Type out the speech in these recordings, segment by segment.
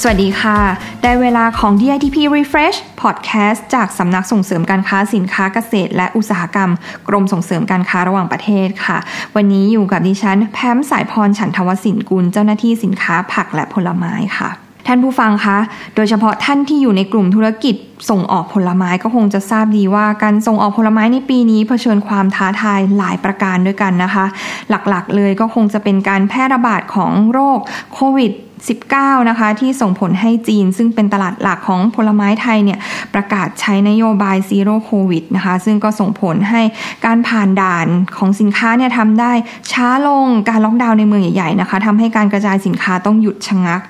สวัสดีค่ะ ได้เวลาของ DITP Refresh Podcast จากสำนักส่งเสริมการค้าสินค้าเกษตร และอุตสาหกรรม กรมส่งเสริมการค้าระหว่างประเทศค่ะ วันนี้อยู่กับดิฉัน แพมสายพรฉันทวสินกุล เจ้าหน้าที่สินค้าผักและผลไม้ค่ะท่านผู้ฟังคะ โดยเฉพาะท่านที่อยู่ในกลุ่มธุรกิจส่งออกผลไม้ก็คงจะทราบดีว่าการส่งออกผลไม้ในปีนี้เผชิญความท้าทายหลายประการด้วยกันนะคะ หลักๆเลยก็คงจะเป็นการแพร่ระบาดของโรคโควิด 19 นะคะ ที่ส่งผลให้จีน ซึ่งเป็นตลาดหลักของผลไม้ไทยเนี่ยประกาศใช้นโยบาย zero โควิดนะคะ ซึ่งก็ส่งผลให้การผ่านด่านของสินค้าเนี่ยทำได้ช้าลงการล็อกดาวน์ในเมืองใหญ่ๆนะคะทำให้การกระจายสินค้าต้องหยุดชะงัก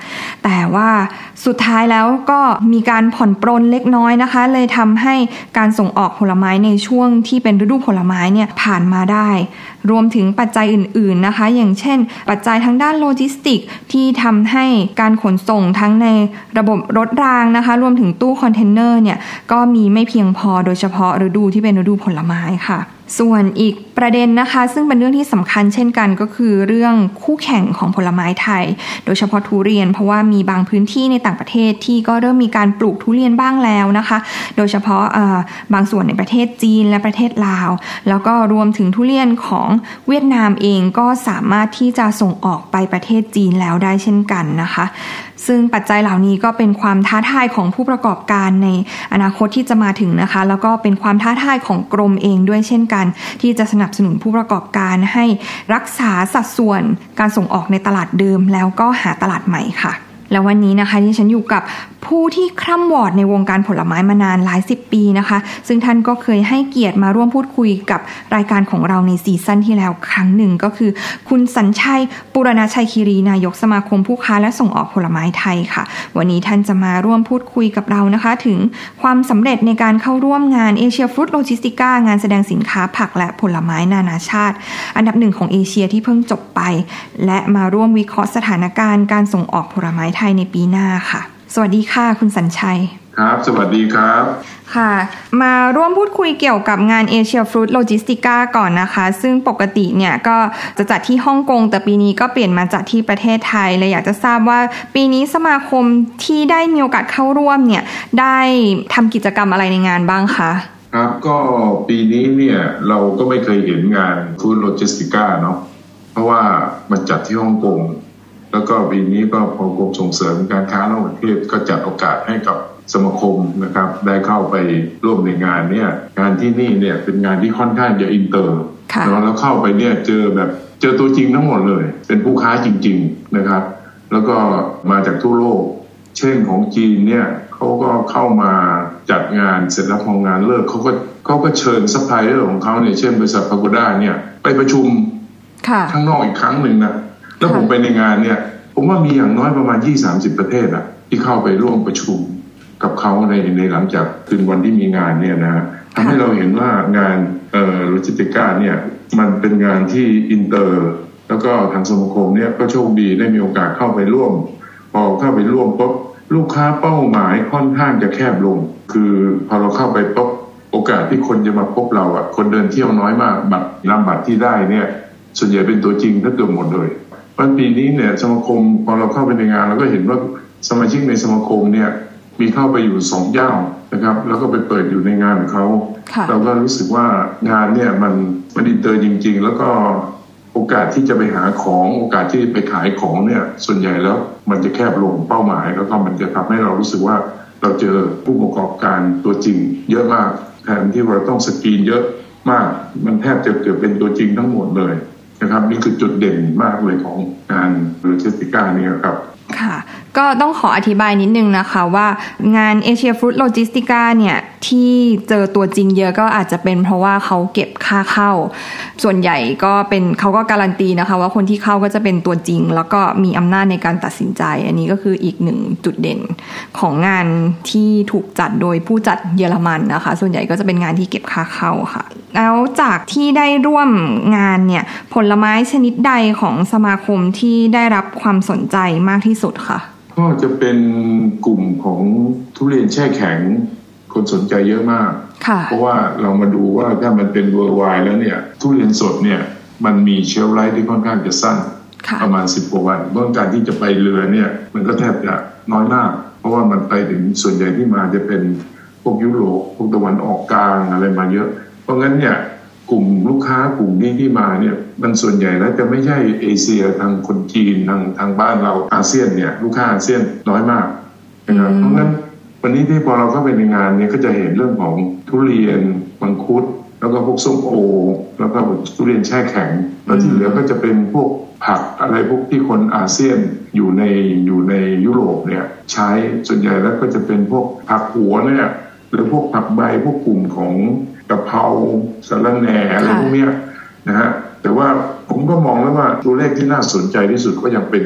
แต่ว่าสุดท้ายแล้วก็มีการผ่อนปรนเล็กน้อยนะคะ เลยทำให้การส่งออกผลไม้ในช่วงที่เป็นฤดูผลไม้เนี่ยผ่านมาได้ รวมถึงปัจจัยอื่น ๆนะคะ อย่างเช่น ปัจจัยทางด้านโลจิสติกที่ทำให้การขนส่งทั้งในระบบรถรางนะคะ รวมถึงตู้คอนเทนเนอร์เนี่ยก็มีไม่เพียงพอโดยเฉพาะฤดูที่เป็นฤดูผลไม้ค่ะ ส่วนอีกประเด็นนะคะ ซึ่งเป็นเรื่องที่สำคัญเช่นกันก็คือเรื่องคู่แข่งของผลไม้ไทย โดยเฉพาะทุเรียน เพราะว่ามีบางพื้นที่ในต่างประเทศที่ก็เริ่มมีการปลูกทุเรียนบ้างแล้วนะคะ โดยเฉพาะบางส่วนในประเทศจีนและประเทศลาว แล้วก็รวมถึงทุเรียนของเวียดนามเองก็สามารถที่จะส่งออกไปประเทศจีนแล้วได้เช่นกันนะคะ ซึ่งปัจจัยเหล่านี้ก็เป็นความท้าทายของผู้ประกอบการในอนาคตที่จะมาถึงนะคะ แล้วก็เป็นความท้าทายของกรมเองด้วยเช่นกันที่จะสนับสนุนผู้ประกอบการให้รักษาสัดส่วนการส่งออกในตลาดเดิม แล้วก็หาตลาดใหม่ค่ะ แล้ววันนี้นะคะที่ฉันอยู่กับ ผู้ที่คร่ำวอดในวงการผลไม้มานานหลายสิบปีนะคะ ซึ่งท่านก็เคยให้เกียรติมาร่วมพูดคุยกับรายการของเราในซีซั่นที่แล้วครั้งหนึ่งก็คือ คุณสัญชัยปุรณชัยคีรีนายกสมาคมผู้ค้าและส่งออกผลไม้ไทยค่ะ วันนี้ท่านจะมาร่วมพูดคุยกับเรานะคะ ถึงความสำเร็จในการเข้าร่วมงาน Asia Fruit Logistica งานแสดงสินค้าผักและผลไม้นานาชาติ อันดับหนึ่งของเอเชียที่เพิ่งจบไป และมาร่วมวิเคราะห์สถานการณ์การส่งออกผลไม้ไทยในปีหน้าค่ะ สวัสดีค่ะคุณสัญชัย ครับ สวัสดีครับ ค่ะ มาร่วมพูดคุยเกี่ยวกับงาน Asia Fruit Logistica ก่อนนะคะ ซึ่งปกติเนี่ยก็จะจัดที่ฮ่องกง แต่ปีนี้ก็เปลี่ยนมาจัดที่ประเทศไทยเลยอยากจะทราบว่าปีนี้สมาคมที่ได้มีโอกาสเข้าร่วมเนี่ยได้ทำกิจกรรมอะไรในงานบ้างคะครับก็ปีนี้เนี่ยเราก็ไม่เคยเห็นงาน Fruit Logistica เนาะเพราะว่ามันจัดที่ฮ่องกง แล้วก็ปีนี้ก็พอกรมส่งเสริมการค้าระหว่างประเทศก็จัดโอกาสให้กับสมาคมนะครับ ได้เข้าไปร่วมในงานเนี่ยงานที่นี่เนี่ยเป็นงานที่ค่อนข้างจะอินเตอร์ค่ะเนาะแล้วเข้าไปเนี่ยเจอแบบเจอตัวจริงทั้งหมดเลย เป็นผู้ค้าจริง ๆนะครับ แล้วก็มาจากทั่วโลก เช่นของจีนเนี่ยเขาก็เข้ามาจัดงานเสร็จแล้วพองานเลิกเขาก็เขาก็เชิญซัพพลายเออร์ของเขาเนี่ยเช่นบริษัท Pagoda เนี่ยไปประชุมค่ะข้างนอกอีกครั้งหนึ่งนะ แล้วผมไปในงานเนี่ย ผมว่ามีอย่างน้อยประมาณ20-30ประเทศอะที่เข้าไปร่วมประชุมกับเขาในในหลังจากคืนวันที่มีงานเนี่ยนะทำให้เราเห็นว่างานเอ่อ Logistica เนี่ยมันเป็นงานที่อินเตอร์ แล้วก็ทางสมาคมเนี่ยก็โชคดีได้มีโอกาสเข้าไปร่วม พอเข้าไปร่วมปุ๊บลูกค้าเป้าหมายค่อนข้างจะแคบลง คือพอเราเข้าไปปุ๊บโอกาสที่คนจะมาพบเราอะคนเดินเที่ยวน้อยมากบัตรนำบัตรที่ได้เนี่ยส่วนใหญ่เป็นตัวจริงถ้าเกือบหมดเลย วันปีนี้เนี่ยสมาคมพอเราเข้าไปในงานเราก็เห็นว่าสมาชิกในสมาคมเนี่ยมีเข้าไปอยู่สองเจ้านะครับ แล้วก็ไปเปิดอยู่ในงานของเขาค่ะเราก็รู้สึกว่างานเนี่ยมันมันอินเตอร์จริง ๆ แล้วก็โอกาสที่จะไปหาของโอกาสที่ไปขายของเนี่ยส่วนใหญ่แล้วมันจะแคบลงเป้าหมาย แล้วก็มันจะทำให้เรารู้สึกว่าเราเจอผู้ประกอบการตัวจริง เยอะมากแทนที่เราต้องสกรีนเยอะมาก มันแทบจะเกือบเป็นตัวจริงทั้งหมดเลย นะครับนี่คือจุดเด่นมากเลยของงาน Logistica เนี่ยครับค่ะก็ต้องขออธิบายนิดนึงนะคะว่างาน Asia Fruit Logistica เนี่ยที่เจอตัวจริงเยอะก็อาจจะเป็นเพราะว่าเขาเก็บค่าเข้า ส่วนใหญ่ก็เป็นเขาก็การันตีนะคะว่าคนที่เข้าก็จะเป็นตัวจริง แล้วก็มีอำนาจในการตัดสินใจ อันนี้ก็คืออีกหนึ่งจุดเด่นของงานที่ถูกจัดโดยผู้จัดเยอรมันนะคะ ส่วนใหญ่ก็จะเป็นงานที่เก็บค่าเข้าค่ะ แล้วจากที่ได้ร่วมงานเนี่ยผลไม้ชนิดใดของสมาคมที่ได้รับความสนใจมากที่สุดค่ะก็จะเป็นกลุ่มของทุเรียนแช่แข็งคนสนใจเยอะมากค่ะเพราะว่าเรามาดูว่าถ้ามันเป็น worldwide แล้วเนี่ย ทุเรียนสดเนี่ยมันมี shelf life ที่ค่อนข้างจะสั้นค่ะประมาณสิบกว่าวันเมื่อการที่จะไปเรือเนี่ย มันก็แทบจะน้อยมาก เพราะว่ามันไปถึงส่วนใหญ่ที่มาจะเป็นพวกยุโรปพวกตะวันออกกลางอะไรมาเยอะ เพราะงั้นเนี่ยกลุ่มลูกค้ากลุ่มนี้ที่มาเนี่ยมันส่วนใหญ่แล้วจะไม่ใช่เอเชียทางคนจีนทางทางบ้านเราอาเซียนเนี่ยลูกค้าอาเซียนน้อยมากนะครับอืมเพราะงั้นวันนี้ที่พอเราเข้าไปในงานเนี่ยก็จะเห็นเรื่องของทุเรียนมังคุด แล้วก็พวกส้มโอ แล้วก็ทุเรียนแช่แข็ง แล้วที่เหลือก็จะเป็นพวกผักอะไรพวกที่คนอาเซียนอยู่ในอยู่ในยุโรปเนี่ยใช้ส่วนใหญ่แล้วก็จะเป็นพวกผักหัวเนี่ยหรือพวกผักใบพวกกลุ่มของ กะเพราสะระแหน่อะไรพวกเนี้ยนะฮะแต่ว่าผมก็มองแล้วว่าตัวเลขที่น่าสนใจที่สุดก็ยังเป็น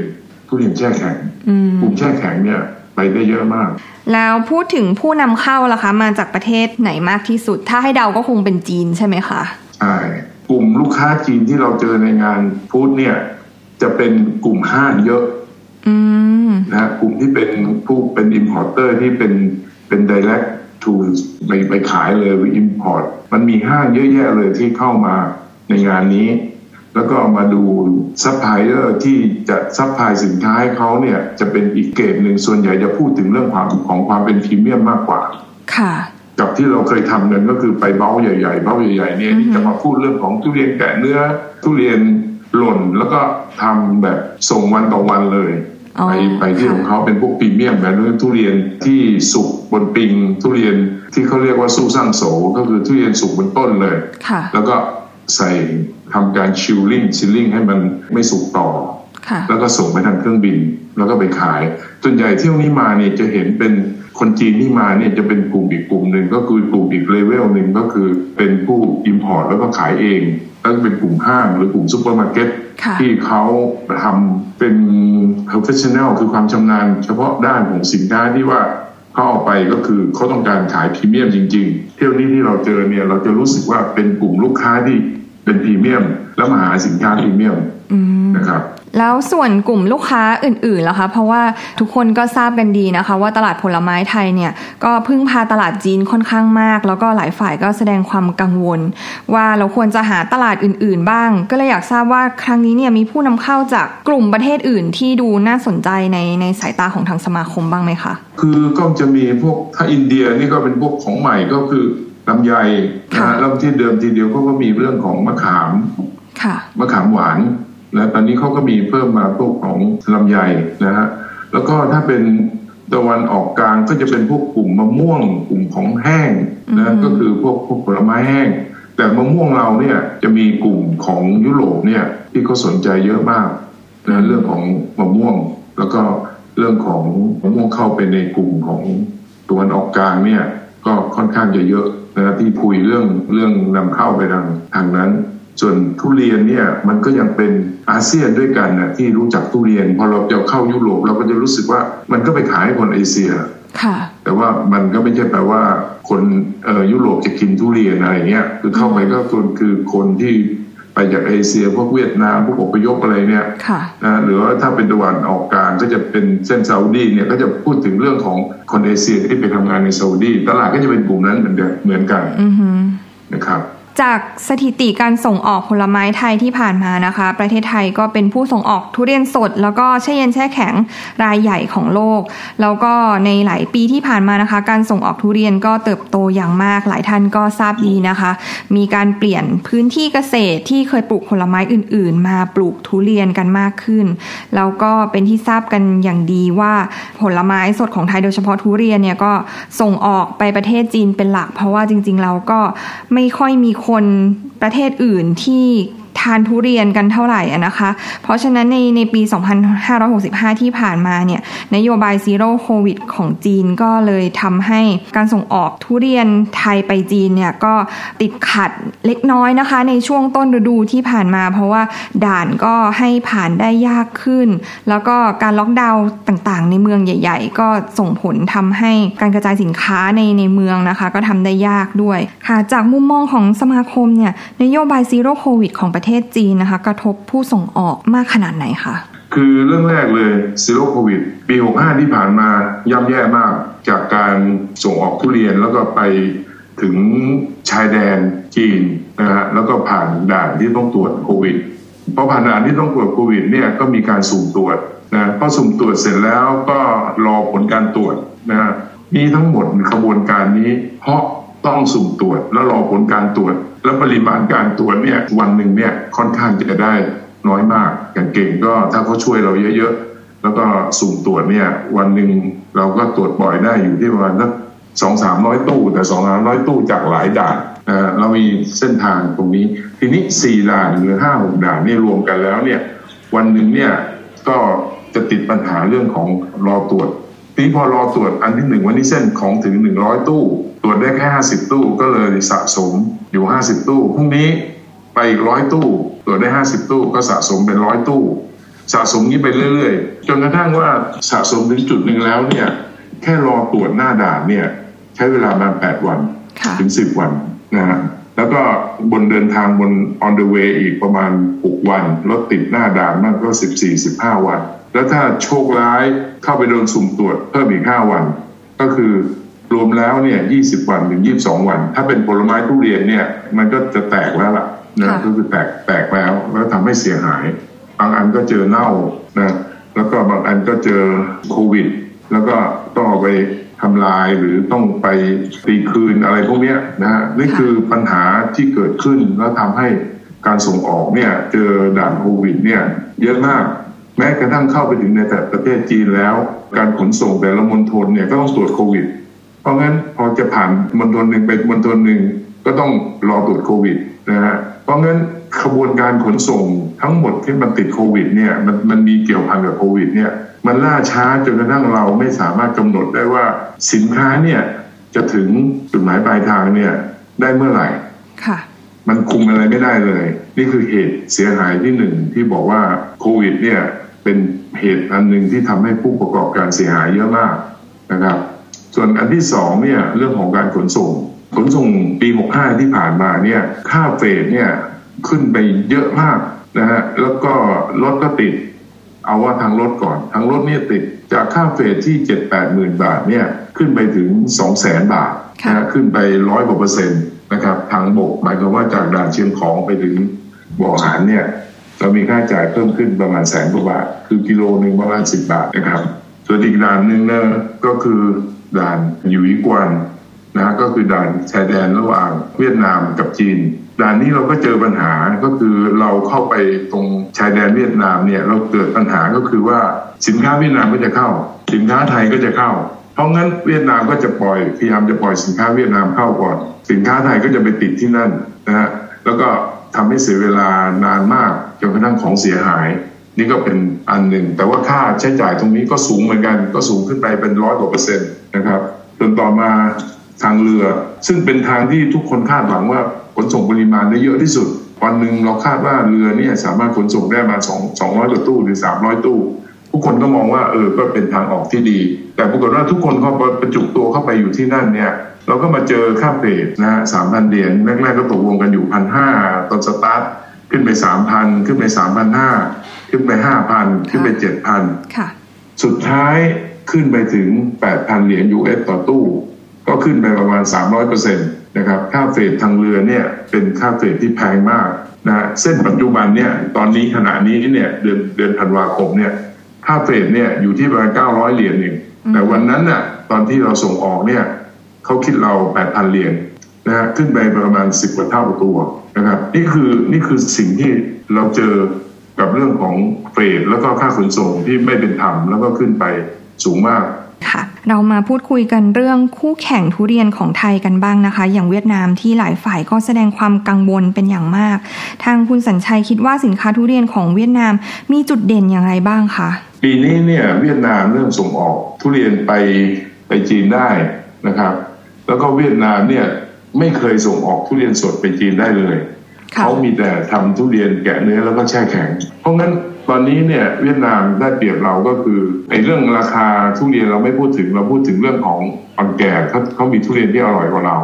ทุเรียนแช่แข็งอืมกลุ่มแช่แข็งเนี่ยไปได้เยอะมาก แล้วพูดถึงผู้นำเข้าล่ะคะ มาจากประเทศไหนมากที่สุด ถ้าให้เดาก็คงเป็นจีนใช่ไหมคะใช่กลุ่มลูกค้าจีนที่เราเจอในงานฟู้ดเนี่ย จะเป็นกลุ่มห้างเยอะอืมนะฮะกลุ่มที่เป็นผู้เป็น importer ที่เป็นเป็น direct to ไปไปขายเลยไป import มันมีห้างเยอะแยะเลยที่เข้ามาในงานนี้ แล้วก็มาดูซัพพลายเออร์ที่จะ supply สินค้าให้เขาเนี่ยจะเป็นอีกเกรดหนึ่งส่วนใหญ่จะพูดถึงเรื่องความของความเป็นพรีเมียมมากกว่า ค่ะกับที่เราเคยทำกันก็คือไปเบ้าใหญ่ๆเบ้าใหญ่ๆเนี่ยอือฮึจะมาพูดเรื่องของทุเรียนแกะเนื้อ ทุเรียนหล่นแล้วก็ทำแบบส่งวันต่อวันเลยอ๋อ ไปไปที่ค่ะของเขาเป็นพวกพรีเมียมแบบนี้ทุเรียนที่สุกบนกิ่งทุเรียนที่เขาเรียกว่า树上熟ก็คือทุเรียนสุกบนต้นเลยค่ะแล้วก็ใส่ทำการ chilling chilling ให้มันไม่สุกต่อค่ะแล้วก็ส่งไปทางเครื่องบินแล้วก็ไปขายส่วนใหญ่เที่ยวนี้มาเนี่ยจะเห็นเป็น คนจีนที่มาเนี่ยจะเป็นกลุ่มอีกกลุ่มหนึ่งก็คือกลุ่มอีกเลเวลหนึ่งก็คือเป็นผู้ import แล้วก็ขายเองแล้วก็เป็นกลุ่มห้างหรือกลุ่มซูเปอร์มาร์เก็ตค่ะที่เขาทำเป็น professional คือความชำนาญ เฉพาะด้านของสินค้าที่ว่าเขาเอาไปก็คือเขาต้องการขายพรีเมียมจริง ๆ เที่ยวนี้ที่เราเจอเนี่ยเราจะรู้สึกว่าเป็นกลุ่มลูกค้าที่ เป็นพรีเมียม แล้วมาหาสินค้าพรีเมียมอืมนะครับแล้วส่วนกลุ่มลูกค้าอื่นๆล่ะคะ เพราะว่าทุกคนก็ทราบกันดีนะคะ ว่าตลาดผลไม้ไทยเนี่ย ก็พึ่งพาตลาดจีนค่อนข้างมาก แล้วก็หลายฝ่ายก็แสดงความกังวล ว่าเราควรจะหาตลาดอื่นๆ บ้าง ก็เลยอยากทราบว่าครั้งนี้เนี่ยมีผู้นำเข้าจากกลุ่มประเทศอื่นที่ดูน่าสนใจในในสายตาของทางสมาคมบ้างไหมคะ คือก็จะมีพวกถ้าอินเดียนี่ก็เป็นพวกของใหม่ก็คือ ลำไยนะค่ะฮะแล้วที่เดิมทีเดียวเขาก็มีเรื่องของมะขามค่ะมะขามหวานนะตอนนี้เขาก็มีเพิ่มมาพวกของลำไยนะฮะแล้วก็ถ้าเป็นตะวันออกกลางก็จะเป็นพวกกลุ่มมะม่วงกลุ่มของแห้งอืนะมก็คือพวกพวกผลไม้แห้ง แต่มะม่วงเราเนี่ยจะมีกลุ่มของยุโรปเนี่ยที่เขาสนใจเยอะมากนะเรื่องของมะม่วง แล้วก็เรื่องของมะม่วงเข้าไปในกลุ่มของตะวันออกกลางเนี่ยก็ค่อนข้างจะเยอะ นะที่คุยเรื่องเรื่องนำเข้าไปทางทางนั้น ส่วนทุเรียนเนี่ยมันก็ยังเป็นอาเซียนด้วยกันนะที่รู้จักทุเรียนพอเราจะเข้ายุโรปเราก็จะรู้สึกว่ามันก็ไปขายให้คนเอเชียค่ะแต่ว่ามันก็ไม่ใช่แปลว่าคนเอ่อยุโรปจะกินทุเรียนอะไรเงี้ยคือเข้าไปก็คนคือคนที่ ไปจากเอเชียพวกเวียดนามพวกอพยพอะไรเนี่ยค่ะนะหรือว่าถ้าเป็นตะวันออกกลางก็จะเป็นเส้นซาอุดีเนี่ยก็จะพูดถึงเรื่องของคนเอเชียที่ไปทำงานในซาอุดีตลาดก็จะเป็นกลุ่มนั้นเหมือนเดิมเหมือนกันอือหือนะครับ จากสถิติการส่งออกผลไม้ไทยที่ผ่านมานะคะ ประเทศไทยก็เป็นผู้ส่งออกทุเรียนสด แล้วก็แช่เย็นแช่แข็งรายใหญ่ของโลก แล้วก็ในหลายปีที่ผ่านมานะคะ การส่งออกทุเรียนก็เติบโตอย่างมาก หลายท่านก็ทราบดีนะคะ มีการเปลี่ยนพื้นที่เกษตรที่เคยปลูกผลไม้อื่น ๆ มาปลูกทุเรียนกันมากขึ้น แล้วก็เป็นที่ทราบกันอย่างดีว่าผลไม้สดของไทยโดยเฉพาะทุเรียนเนี่ยก็ส่งออกไปประเทศจีนเป็นหลัก เพราะว่าจริง ๆ เราก็ไม่ค่อยมีคคนประเทศอื่นที่านทุเรียนกันเท่าไหร่นะคะ เพราะฉะนั้นในในปี 2565 ที่ผ่านมาเนี่ยนโยบายซีโร่โควิดของจีนก็เลยทำให้การส่งออกทุเรียนไทยไปจีนเนี่ยก็ติดขัดเล็กน้อยนะคะ ในช่วงต้นฤดูที่ผ่านมา เพราะว่าด่านก็ให้ผ่านได้ยากขึ้น แล้วก็การล็อกดาวน์ต่างๆ ในเมืองใหญ่ ๆ ก็ส่งผลทำให้การกระจายสินค้าในในเมืองนะคะ ก็ทำได้ยากด้วยค่ะจากมุมมองของสมาคมเนี่ยนโยบายซีโร่โควิดของประเทศจีนนะคะ กระทบผู้ส่งออกมากขนาดไหนคะคือเรื่องแรกเลยซีโรโควิด ปี 65 ที่ผ่านมาย่ำแย่มากจากการส่งออกทุเรียนแล้วก็ไปถึงชายแดนจีนนะฮะแล้วก็ผ่านด่านที่ต้องตรวจโควิดพอผ่านด่านที่ต้องตรวจโควิดเนี่ยก็มีการสุ่มตรวจนะพอสุ่มตรวจเสร็จแล้วก็รอผลการตรวจนะมีทั้งหมดขบวนการนี้เพราะ ต้องสุ่มตรวจแล้วรอผลการตรวจ แล้วปริมาณการตรวจเนี่ยวันหนึ่งเนี่ยค่อนข้างจะได้น้อยมากอย่างเก่งก็ถ้าเขาช่วยเราเยอะๆ แล้วก็สุ่มตรวจเนี่ยวันหนึ่งเราก็ตรวจบ่อยได้อยู่ที่ประมาณสักสองสามร้อยตู้ แต่สองสามร้อยตู้จากหลายด่านเรามีเส้นทางตรงนี้ ทีนี้สี่ด่านหรือห้าหกด่านนี่รวมกันแล้วเนี่ยวันหนึ่งเนี่ยก็จะติดปัญหาเรื่องของรอตรวจทีพอรอตรวจอันที่หนึ่งวันนี้เส้นของถึงหนึ่งร้อยตู้ รวจได้แค่ห้าสิบตู้ก็เลยสะสมอยู่ห้าสิบตู้พรุ่งนี้ไปอีกร้อยตู้ตรวจได้ห้าสิบตู้ก็สะสมเป็นร้อยตู้ สะสมนี้ไปเรื่อยๆ จนกระทั่งว่าสะสมถึงจุดหนึ่งแล้วเนี่ยแค่รอตรวจหน้าด่านเนี่ยใช้เวลาประมาณแปดวันถึงสิบวันนะฮะแล้วก็บนเดินทางบน on the way อีกประมาณหกวันรถติดหน้าด่านมากก็สิบสี่สิบห้าวัน แล้วถ้าโชคร้ายเข้าไปโดนสุ่มตรวจเพิ่มอีกห้าวัน ก็คือ รวมแล้วเนี่ยยี่สิบวันถึงยี่บสองวัน ถ้าเป็นผลไม้ทุเรียนเนี่ย มันก็จะแตกแล้วล่ะนะก็คือแตกแตกแล้วแล้วทำให้เสียหาย บางอันก็เจอเน่านะแล้วก็บางอันก็เจอโควิด แล้วก็ต้องเอาไปทำลายหรือต้องไปตีคืนอะไรพวกนี้นะฮะนี่คือปัญหาที่เกิดขึ้นแล้วทำให้การส่งออกเนี่ยเจอด่านโควิดเนี่ยเยอะมาก แม้กระทั่งเข้าไปถึงในแต่ประเทศจีนแล้ว การขนส่งแต่ละมณฑลเนี่ยก็ต้องตรวจโควิด เพราะงั้นพอจะผ่านมณฑลหนึ่งไปมณฑลหนึ่งก็ต้องรอตรวจโควิดนะฮะเพราะงั้นขบวนการขนส่งทั้งหมดที่มันติดโควิดเนี่ยมันมันมีเกี่ยวพันกับโควิดเนี่ยมันล่าช้าจนกระทั่งเราไม่สามารถกำหนดได้ว่าสินค้าเนี่ยจะถึงจุดหมายปลายทางเนี่ยได้เมื่อไหร่ค่ะมันคุมอะไรไม่ได้เลย นี่คือเหตุเสียหายที่หนึ่งที่บอกว่าโควิดเนี่ยเป็นเหตุอันหนึ่งที่ทำให้ผู้ประกอบการเสียหายเยอะมากนะครับ ส่วนอันที่สองเนี่ยเรื่องของการขนส่ง ขนส่งปี 65 ที่ผ่านมาเนี่ยค่าเฟรเนี่ยขึ้นไปเยอะมากนะฮะแล้วก็รถก็ติด เอาว่าทางรถก่อน ทางรถเนี่ยติดจากค่าเฟรที่เจ็ดแปดหมื่นบาทเนี่ยขึ้นไปถึงสองแสนบาทนะขึ้นไปร้อยกว่าเปอร์เซ็นต์นะครับทางบกหมายความว่าจากด่านเชียงของไปถึงบ่อหารเนี่ยเรามีค่าจ่ายเพิ่มขึ้นประมาณแสนกว่าบาท คือกิโลหนึ่งประมาณสิบบาทนะครับ ส่วนอีกด่านหนึ่งนะก็คือ ด่านหยุยกวนนะก็คือด่านชายแดนระหว่างเวียดนามกับจีน ด่านนี้เราก็เจอปัญหาก็คือเราเข้าไปตรงชายแดนเวียดนามเนี่ยเราเกิดปัญหาก็คือว่าสินค้าเวียดนามก็จะเข้า สินค้าไทยก็จะเข้า เพราะงั้นเวียดนามก็จะปล่อยพยายามจะปล่อยสินค้าเวียดนามเข้าก่อน สินค้าไทยก็จะไปติดที่นั่นนะฮะแล้วก็ทำให้เสียเวลานานมากจนกระทั่งของเสียหาย นี่ก็เป็นอันหนึ่ง แต่ว่าค่าใช้จ่ายตรงนี้ก็สูงเหมือนกัน ก็สูงขึ้นไปเป็นร้อยกว่าเปอร์เซ็นต์นะครับจนต่อมาทางเรือ ซึ่งเป็นทางที่ทุกคนคาดหวังว่าขนส่งปริมาณได้เยอะที่สุด วันหนึ่งเราคาดว่าเรือเนี่ยสามารถขนส่งได้มาสองสองร้อยกว่าตู้หรือสามร้อยตู้ ทุกคนก็มองว่าเออก็เป็นทางออกที่ดี แต่ปรากฏว่าทุกคนเขากระจุกตัวเข้าไปอยู่ที่นั่นเนี่ยเราก็มาเจอค่า freight นะฮะสามพันเหรียญแรกๆก็ตกลงกันอยู่พันห้าตอนสตาร์ท ขึ้นไปสามพันขึ้นไปสามพันห้าขึ้นไปห้าพันขึ้นไปเจ็ดพันสุดท้ายขึ้นไปถึงแปดพันเหรียญ US ต่อตู้ ก็ขึ้นไปประมาณ300%นะครับค่า freight ทางเรือเนี่ยเป็นค่า freight ที่แพงมากนะเส้นปัจจุบันเนี่ยตอนนี้ขณะนี้เนี่ยเดือนเดือนธันวาคมเนี่ยค่าเฟรดเนี่ยอยู่ที่ประมาณ900เหรียญเองแต่วันนั้นน่ะตอนที่เราส่งออกเนี่ยเขาคิดเรา8,000เหรียญนะฮะขึ้นไปประมาณ10กว่าเท่าตัว นะครับนี่คือนี่คือสิ่งที่เราเจอกับเรื่องของเฟรดแล้วก็ค่าขนส่งที่ไม่เป็นธรรมแล้วก็ขึ้นไปสูงมากค่ะเรามาพูดคุยกันเรื่องคู่แข่งทุเรียนของไทยกันบ้างนะคะ อย่างเวียดนามที่หลายฝ่ายก็แสดงความกังวลเป็นอย่างมาก ทางคุณสัญชัยคิดว่าสินค้าทุเรียนของเวียดนามมีจุดเด่นอย่างไรบ้างคะปีนี้เนี่ยเวียดนามเริ่มส่งออกทุเรียนไปไปจีนได้นะครับ แล้วก็เวียดนามเนี่ย ไม่เคยส่งออกทุเรียนสดไปจีนได้เลยค่ะเขามีแต่ทำทุเรียนแกะเนื้อแล้วก็แช่แข็ง เพราะงั้นตอนนี้เนี่ยเวียดนามได้เปรียบเราก็คือไอ้เรื่องราคาทุเรียนเราไม่พูดถึงเราพูดถึงเรื่องของปังแก่เขาเขามีทุเรียนที่อร่อยกว่าเรา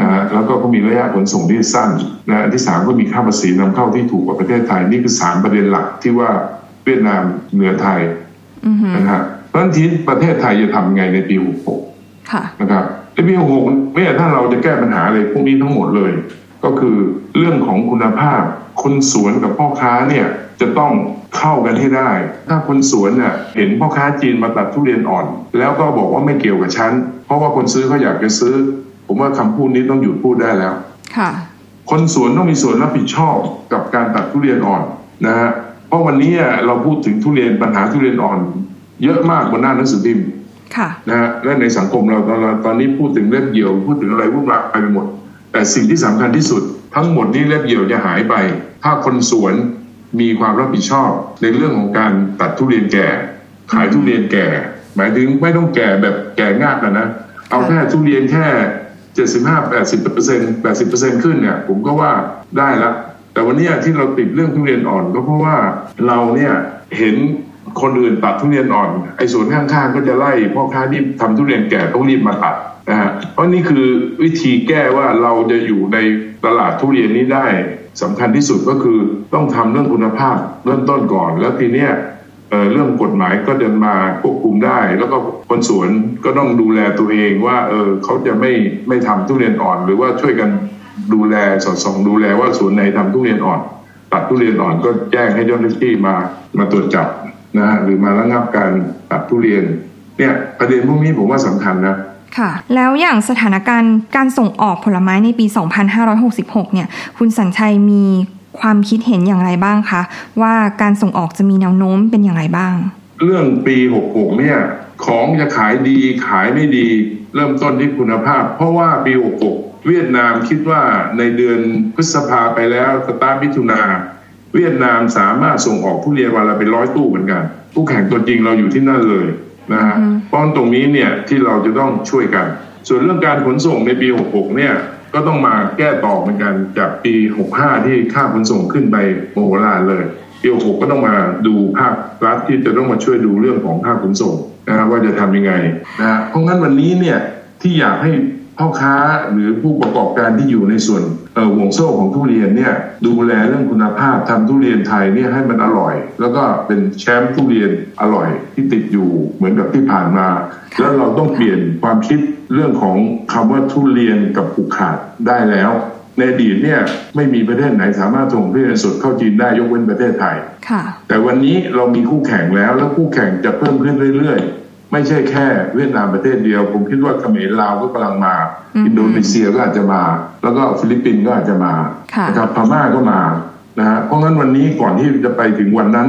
นะฮะแล้วก็เขามีระยะขนส่งที่สั้นนะอันที่สามก็มีค่าภาษีนำเข้าที่ถูกกว่าประเทศไทยนี่คือสามประเด็นหลักที่ว่าเวียดนามเหนือไทยอือหือนะฮะเพราะฉะนั้นที่ประเทศไทยจะทำไงในปี66ค่ะนะครับ ในปี66เนี่ยถ้าเราจะแก้ปัญหาอะไรพวกนี้ทั้งหมดเลย ก็คือเรื่องของคุณภาพ คนสวนกับพ่อค้าเนี่ยจะต้องเข้ากันให้ได้ ถ้าคนสวนเนี่ยเห็นพ่อค้าจีนมาตัดทุเรียนอ่อน แล้วก็บอกว่าไม่เกี่ยวกับฉันเพราะว่าคนซื้อเขาอยากจะซื้อ ผมว่าคำพูดนี้ต้องหยุดพูดได้แล้ว ค่ะ คนสวนต้องมีส่วนรับผิดชอบกับการตัดทุเรียนอ่อนนะฮะเพราะวันนี้เราพูดถึงทุเรียนปัญหาทุเรียนอ่อน เยอะมากบนหน้าหนังสือพิมพ์ ค่ะนะฮะและในสังคมเราตอนตอนนี้พูดถึงเล็บเหี่ยวพูดถึงอะไรวุ่นวายไปหมด แต่สิ่งที่สำคัญที่สุด ทั้งหมดนี้เล็บเหี่ยวจะหายไป ถ้าคนสวนมีความรับผิดชอบ ในเรื่องของการตัดทุเรียนแก่ ขายทุเรียนแก่ หมายถึงไม่ต้องแก่แบบแก่งากนะนะเอาแค่ทุเรียนแค่75 80เปอร์เซ็นต์80เปอร์เซ็นต์ขึ้นเนี่ยผมก็ว่าได้ละแต่วันนี้ที่เราติดเรื่องทุเรียนอ่อนก็เพราะว่าเราเนี่ยเห็น คนอื่นตัดทุเรียนอ่อน ไอ้สวนข้างๆก็จะไล่พ่อค้าที่ทำทุเรียนแก่ต้องรีบมาตัดนะฮะเพราะนี่คือวิธีแก้ว่าเราจะอยู่ในตลาดทุเรียนนี้ได้สำคัญที่สุดก็คือต้องทำเรื่องคุณภาพเริ่มต้นก่อน แล้วทีเนี้ยเรื่องกฎหมายก็เดินมาควบคุมได้ แล้วก็คนสวนก็ต้องดูแลตัวเองว่าเออเขาจะไม่ไม่ทำทุเรียนอ่อน หรือว่าช่วยกันดูแลสอดส่องดูแลว่าสวนไหนทำทุเรียนอ่อน ตัดทุเรียนอ่อนก็แจ้งให้เจ้าหน้าที่มามาตรวจจับ นะฮะหรือมาระงับการตัดทุเรียนเนี่ยประเด็นพวกนี้ผมว่าสำคัญนะค่ะ แล้วอย่างสถานการณ์การส่งออกผลไม้ในปี 2566 เนี่ย คุณสัญชัยมีความคิดเห็นอย่างไรบ้างคะ ว่าการส่งออกจะมีแนวโน้มเป็นอย่างไรบ้าง เรื่องปี 66 เนี่ย ของจะขายดีขายไม่ดี เริ่มต้นที่คุณภาพ เพราะว่าปี 66 เวียดนามคิดว่าในเดือนพฤษภาไปแล้วสตาร์ทมิถุนา เวียดนามสามารถส่งออกทุเรียนวันละเป็นร้อยตู้เหมือนกันผู้แข่งตัวจริงเราอยู่ที่นั่นเลยนะฮะอือฮึเพราะตรงนี้เนี่ยที่เราจะต้องช่วยกัน ส่วนเรื่องการขนส่งในปี 66 เนี่ยก็ต้องมาแก้ต่อเหมือนกันจากปี 65 ที่ค่าขนส่งขึ้นไปโมโหลานเลยปี66ก็ต้องมาดูภาครัฐที่จะต้องมาช่วยดูเรื่องของค่าขนส่งนะฮะว่าจะทำยังไงนะฮะเพราะงั้นวันนี้เนี่ยที่อยากให้พ่อค้าหรือผู้ประกอบการที่อยู่ในส่วนเอ่อ ห่วงโซ่ของทุเรียนเนี่ยดูแลเรื่องคุณภาพทำทุเรียนไทยเนี่ยให้มันอร่อย แล้วก็เป็นแชมป์ทุเรียนอร่อยที่ติดอยู่เหมือนกับที่ผ่านมา แล้วเราต้องเปลี่ยนความคิดเรื่องของคำว่าทุเรียนกับผูกขาดได้แล้วในอดีตเนี่ยไม่มีประเทศไหนสามารถส่งทุเรียนสดเข้าจีนได้ยกเว้นประเทศไทยค่ะแต่วันนี้เรามีคู่แข่งแล้ว แล้วคู่แข่งจะเพิ่มขึ้นเรื่อยๆ ไม่ใช่แค่เวียดนามประเทศเดียว ผมคิดว่าเขมรลาวก็กำลังมาอืมอินโดนีเซียก็อาจจะมา แล้วก็ฟิลิปปินส์ก็อาจจะมาค่ะนะครับพม่าก็มานะฮะเพราะงั้นวันนี้ก่อนที่จะไปถึงวันนั้น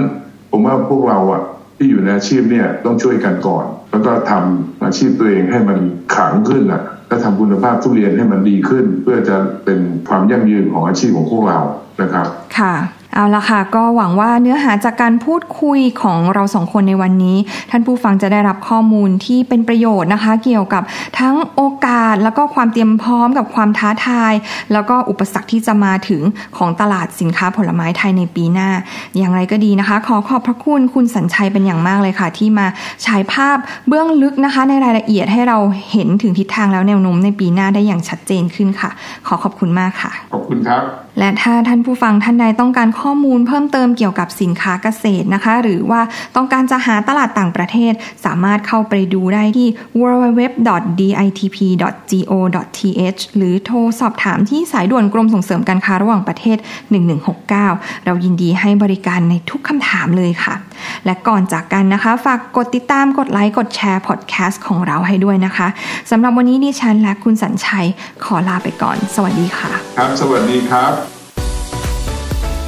ผมว่าพวกเราอะที่อยู่ในอาชีพเนี่ยต้องช่วยกันก่อน แล้วก็ทำอาชีพตัวเองให้มันขลังขึ้นอะและทำคุณภาพทุเรียนให้มันดีขึ้น เพื่อจะเป็นความยั่งยืนของอาชีพของพวกเรานะครับ ค่ะ เอาละค่ะ ก็หวังว่าเนื้อหาจากการพูดคุยของเราสองคนในวันนี้ ท่านผู้ฟังจะได้รับข้อมูลที่เป็นประโยชน์นะคะ เกี่ยวกับทั้งโอกาสแล้วก็ความเตรียมพร้อมกับความท้าทาย แล้วก็อุปสรรคที่จะมาถึงของตลาดสินค้าผลไม้ไทยในปีหน้า อย่างไรก็ดีนะคะ ขอขอบพระคุณคุณสัญชัยเป็นอย่างมากเลยค่ะ ที่มาฉายภาพเบื้องลึกนะคะ ในรายละเอียดให้เราเห็นถึงทิศทางแล้วแนวโน้มในปีหน้าได้อย่างชัดเจนขึ้นค่ะ ขอขอบคุณมากค่ะ ขอบคุณครับ และถ้าท่านผู้ฟังท่านใดต้องการข้อมูลเพิ่มเติมเกี่ยวกับสินค้าเกษตรนะคะ หรือว่าต้องการจะหาตลาดต่างประเทศ สามารถเข้าไปดูได้ที่ www.ditp.go.th หรือโทรสอบถามที่สายด่วนกรมส่งเสริมการค้าระหว่างประเทศ 1169 เรายินดีให้บริการในทุกคำถามเลยค่ะ และก่อนจากกันนะคะ ฝากกดติดตามกดไลค์กดแชร์พอดแคสต์ของเราให้ด้วยนะคะสำหรับวันนี้ดิฉันและคุณสัญชัยขอลาไปก่อน สวัสดีค่ะ ครับ สวัสดีครับ